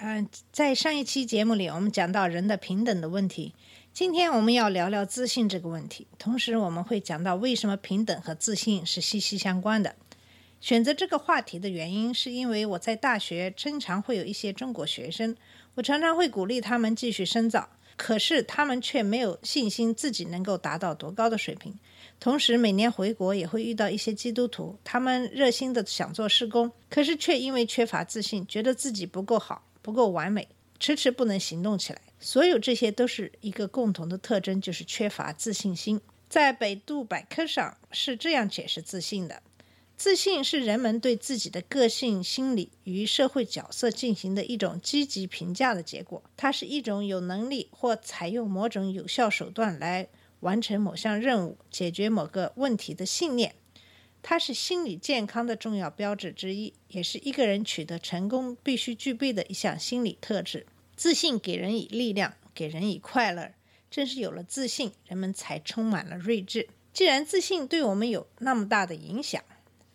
嗯、在上一期节目里，我们讲到人的平等的问题。今天我们要聊聊自信这个问题，同时我们会讲到为什么平等和自信是息息相关的。选择这个话题的原因，是因为我在大学经常会有一些中国学生，我常常会鼓励他们继续深造，可是他们却没有信心自己能够达到多高的水平。同时，每年回国也会遇到一些基督徒，他们热心的想做施工，可是却因为缺乏自信，觉得自己不够好、不够完美，迟迟不能行动起来。所有这些都是一个共同的特征，就是缺乏自信心。在百度百科上是这样解释自信的：自信是人们对自己的个性、心理与社会角色进行的一种积极评价的结果。它是一种有能力或采用某种有效手段来完成某项任务、解决某个问题的信念。它是心理健康的重要标志之一，也是一个人取得成功必须具备的一项心理特质。自信给人以力量，给人以快乐。正是有了自信，人们才充满了睿智。既然自信对我们有那么大的影响，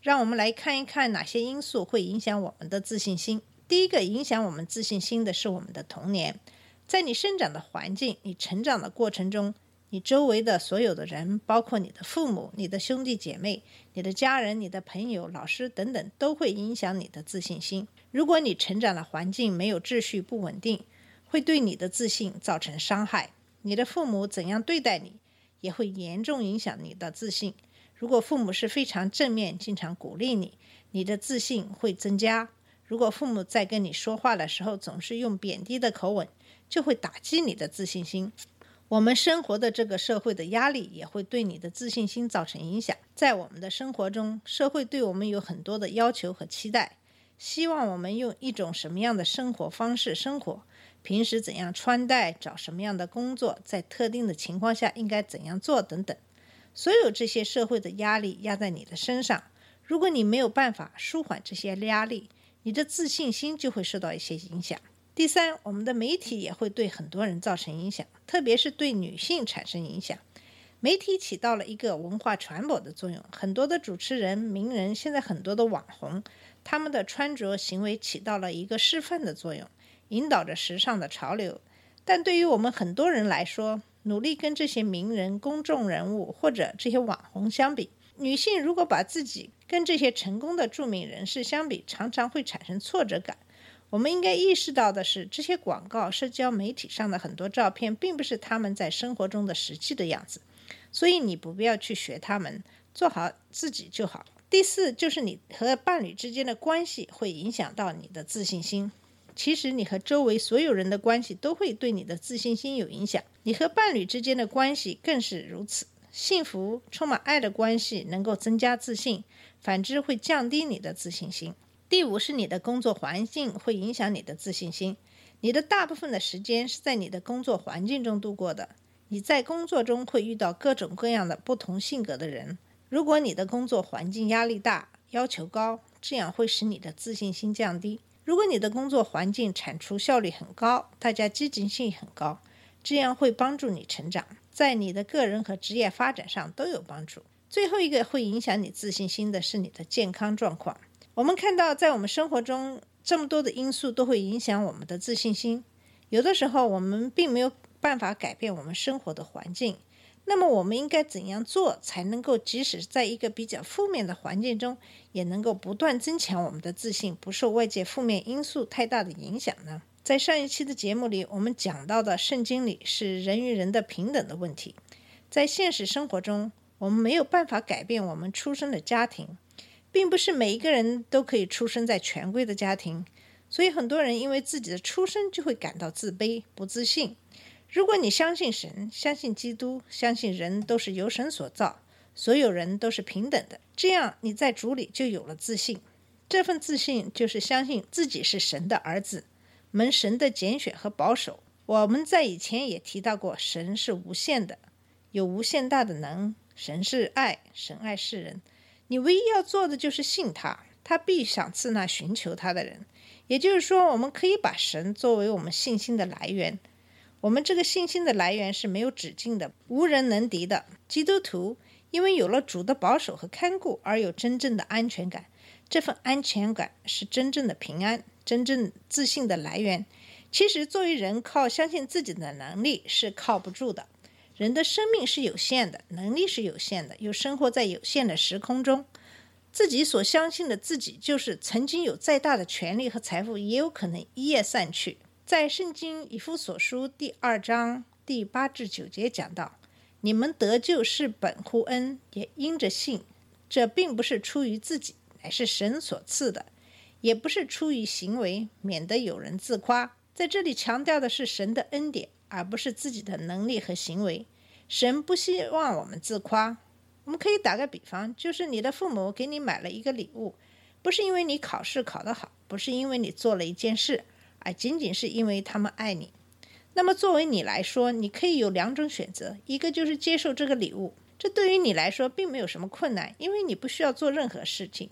让我们来看一看哪些因素会影响我们的自信心。第一个影响我们自信心的是我们的童年，在你生长的环境、你成长的过程中，你周围的所有的人，包括你的父母、你的兄弟姐妹、你的家人、你的朋友、老师等等，都会影响你的自信心。如果你成长的环境没有秩序、不稳定，会对你的自信造成伤害。你的父母怎样对待你，也会严重影响你的自信。如果父母是非常正面，经常鼓励你，你的自信会增加；如果父母在跟你说话的时候总是用贬低的口吻，就会打击你的自信心。我们生活的这个社会的压力也会对你的自信心造成影响。在我们的生活中，社会对我们有很多的要求和期待，希望我们用一种什么样的生活方式生活，平时怎样穿戴，找什么样的工作，在特定的情况下应该怎样做等等。所有这些社会的压力压在你的身上，如果你没有办法舒缓这些压力，你的自信心就会受到一些影响。第三，我们的媒体也会对很多人造成影响，特别是对女性产生影响。媒体起到了一个文化传播的作用，很多的主持人、名人，现在很多的网红，他们的穿着行为起到了一个示范的作用，引导着时尚的潮流。但对于我们很多人来说，努力跟这些名人、公众人物或者这些网红相比，女性如果把自己跟这些成功的著名人士相比，常常会产生挫折感。我们应该意识到的是，这些广告、社交媒体上的很多照片，并不是他们在生活中的实际的样子，所以你不必要去学他们，做好自己就好。第四，就是你和伴侣之间的关系会影响到你的自信心。其实，你和周围所有人的关系都会对你的自信心有影响，你和伴侣之间的关系更是如此。幸福、充满爱的关系能够增加自信，反之会降低你的自信心。第五是你的工作环境会影响你的自信心。你的大部分的时间是在你的工作环境中度过的，你在工作中会遇到各种各样的不同性格的人。如果你的工作环境压力大、要求高，这样会使你的自信心降低。如果你的工作环境产出效率很高，大家积极性很高，这样会帮助你成长，在你的个人和职业发展上都有帮助。最后一个会影响你自信心的是你的健康状况。我们看到，在我们生活中，这么多的因素都会影响我们的自信心。有的时候，我们并没有办法改变我们生活的环境。那么，我们应该怎样做才能够，即使在一个比较负面的环境中，也能够不断增强我们的自信，不受外界负面因素太大的影响呢？在上一期的节目里，我们讲到的圣经里是人与人的平等的问题。在现实生活中，我们没有办法改变我们出生的家庭，并不是每一个人都可以出生在权贵的家庭，所以很多人因为自己的出身就会感到自卑、不自信。如果你相信神，相信基督，相信人都是由神所造，所有人都是平等的，这样你在主里就有了自信。这份自信就是相信自己是神的儿子，蒙神的拣选和保守，我们在以前也提到过，神是无限的，有无限大的能。神是爱，神爱世人。你唯一要做的就是信他，他必赏赐那寻求他的人。也就是说，我们可以把神作为我们信心的来源。我们这个信心的来源是没有止境的，无人能敌的。基督徒因为有了主的保守和看顾，而有真正的安全感。这份安全感是真正的平安，真正自信的来源。其实，作为人，靠相信自己的能力是靠不住的。人的生命是有限的，能力是有限的，又生活在有限的时空中。自己所相信的自己，就是曾经有再大的权力和财富，也有可能一夜散去。在圣经以弗所书第二章第八至九节讲到：“你们得救是本乎恩，也因着信。这并不是出于自己，乃是神所赐的；也不是出于行为，免得有人自夸。”在这里强调的是神的恩典。而不是自己的能力和行为，神不希望我们自夸。我们可以打个比方，就是你的父母给你买了一个礼物，不是因为你考试考得好，不是因为你做了一件事，而仅仅是因为他们爱你。那么作为你来说，你可以有两种选择：一个就是接受这个礼物，这对于你来说并没有什么困难，因为你不需要做任何事情；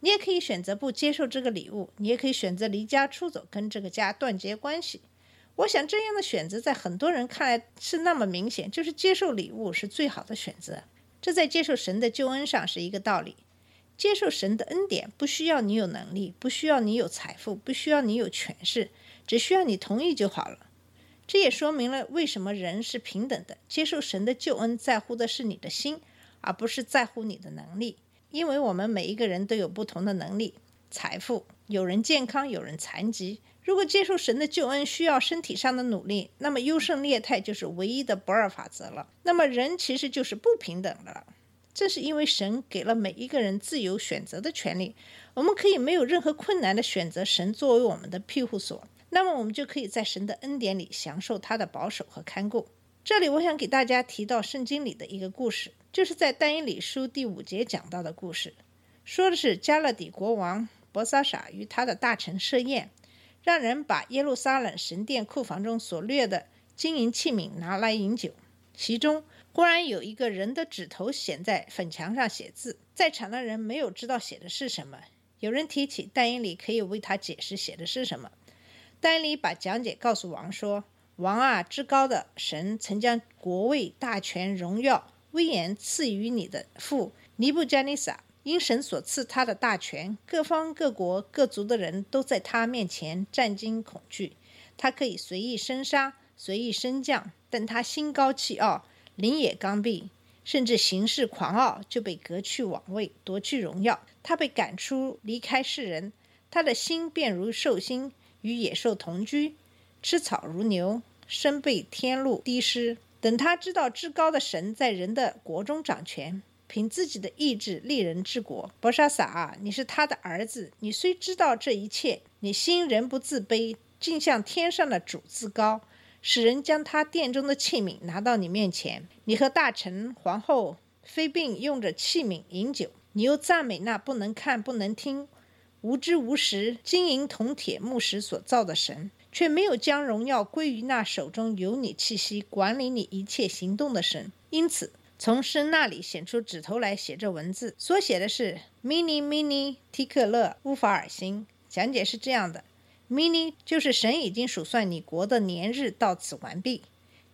你也可以选择不接受这个礼物，你也可以选择离家出走，跟这个家断绝关系。我想这样的选择在很多人看来是那么明显，就是接受礼物是最好的选择。这在接受神的救恩上是一个道理。接受神的恩典不需要你有能力，不需要你有财富，不需要你有权势，只需要你同意就好了。这也说明了为什么人是平等的。接受神的救恩在乎的是你的心，而不是在乎你的能力。因为我们每一个人都有不同的能力、财富，有人健康，有人残疾。如果接受神的救恩需要身体上的努力，那么优胜劣汰就是唯一的不二法则了。那么人其实就是不平等的了。正是因为神给了每一个人自由选择的权利，我们可以没有任何困难的选择神作为我们的庇护所，那么我们就可以在神的恩典里享受他的保守和看顾。这里我想给大家提到圣经里的一个故事，就是在但以理书第五节讲到的故事，说的是加勒底国王伯萨傻与他的大臣设宴。让人把耶路撒冷神殿库房中所掠的金银器皿拿来饮酒，其中忽然有一个人的指头显在粉墙上写字，在场的人没有知道写的是什么。有人提起但以里，可以为他解释写的是什么。但以里把讲解告诉王说：“王啊，至高的神曾将国位、大权、荣耀、威严赐予你的父尼布加尼撒。”因神所赐他的大权，各方各国各族的人都在他面前战惊恐惧。他可以随意生杀，随意升降，但他心高气傲，灵也刚愎，甚至行事狂傲，就被革去王位，夺去荣耀。他被赶出，离开世人。他的心便如兽心，与野兽同居，吃草如牛，身被天露滴湿。等他知道至高的神在人的国中掌权。凭自己的意志立人治国，博沙撒啊，你是他的儿子。你虽知道这一切，你心仍不自卑，竟向天上的主自高，使人将他殿中的器皿拿到你面前。你和大臣、皇后、妃嫔用着器皿饮酒，你又赞美那不能看、不能听、无知无识、金银铜铁木石所造的神，却没有将荣耀归于那手中有你气息、管理你一切行动的神。因此。从神那里显出指头来，写着文字，所写的是 “mini mini 提克勒乌法尔星”。讲解是这样的：“mini 就是神已经数算你国的年日到此完毕；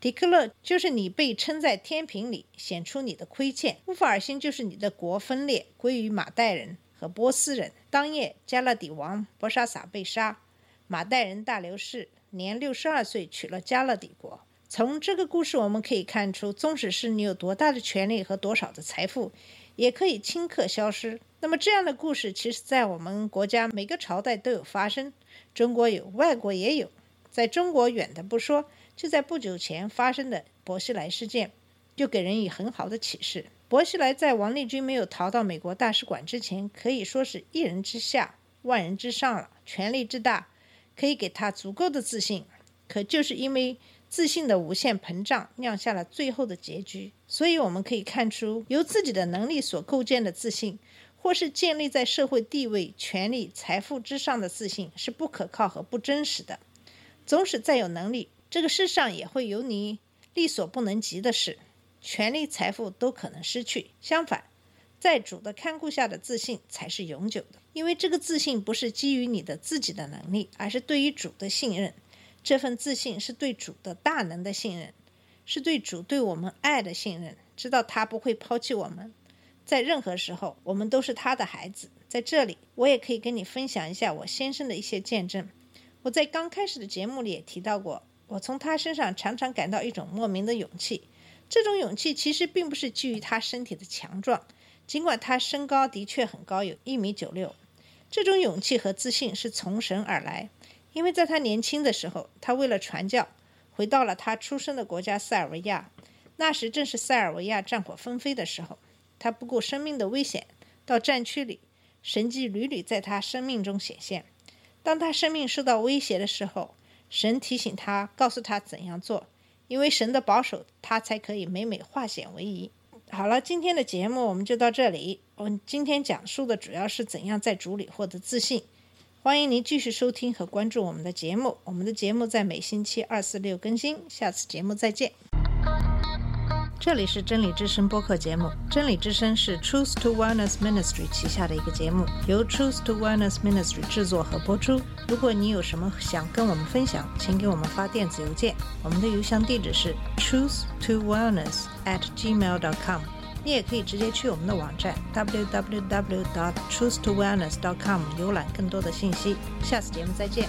提克勒就是你被称在天平里，显出你的亏欠；乌法尔星就是你的国分裂归于马代人和波斯人。当夜，加勒底王博沙撒被杀，马代人大流士年六十二岁，娶了加勒底国。”从这个故事我们可以看出，纵使是你有多大的权利和多少的财富，也可以顷刻消失。那么这样的故事，其实在我们国家每个朝代都有发生，中国有，外国也有。在中国远的不说，就在不久前发生的薄熙来事件，就给人以很好的启示。薄熙来在王立军没有逃到美国大使馆之前，可以说是一人之下，万人之上了，权力之大，可以给他足够的自信。可就是因为。自信的无限膨胀酿下了最后的结局，所以我们可以看出，由自己的能力所构建的自信，或是建立在社会地位、权力、财富之上的自信，是不可靠和不真实的。总使再有能力，这个世上也会有你力所不能及的事，权力、财富都可能失去。相反，在主的看顾下的自信才是永久的，因为这个自信不是基于你的自己的能力，而是对于主的信任。这份自信是对主的大能的信任，是对主对我们爱的信任，知道他不会抛弃我们，在任何时候，我们都是他的孩子。在这里，我也可以跟你分享一下我先生的一些见证。我在刚开始的节目里也提到过，我从他身上常常感到一种莫名的勇气。这种勇气其实并不是基于他身体的强壮，尽管他身高的确很高，有一米九六。这种勇气和自信是从神而来。因为在他年轻的时候，他为了传教，回到了他出生的国家塞尔维亚。那时正是塞尔维亚战火纷飞的时候，他不顾生命的危险到战区里，神迹屡屡在他生命中显现。当他生命受到威胁的时候，神提醒他，告诉他怎样做，因为神的保守，他才可以每每化险为夷。好了，今天的节目我们就到这里。我们今天讲述的主要是怎样在主里获得自信。欢迎您继续收听和关注我们的节目。我们的节目在每星期二、四、六更新。下次节目再见。这里是真理之声播客节目。真理之声是 Truth to Wellness Ministry 旗下的一个节目，由 Truth to Wellness Ministry 制作和播出。如果你有什么想跟我们分享，请给我们发电子邮件，我们的邮箱地址是 truth to wellness at gmail.com。你也可以直接去我们的网站 www.dot.truth-to-wellness.com 浏览更多的信息。下次节目再见。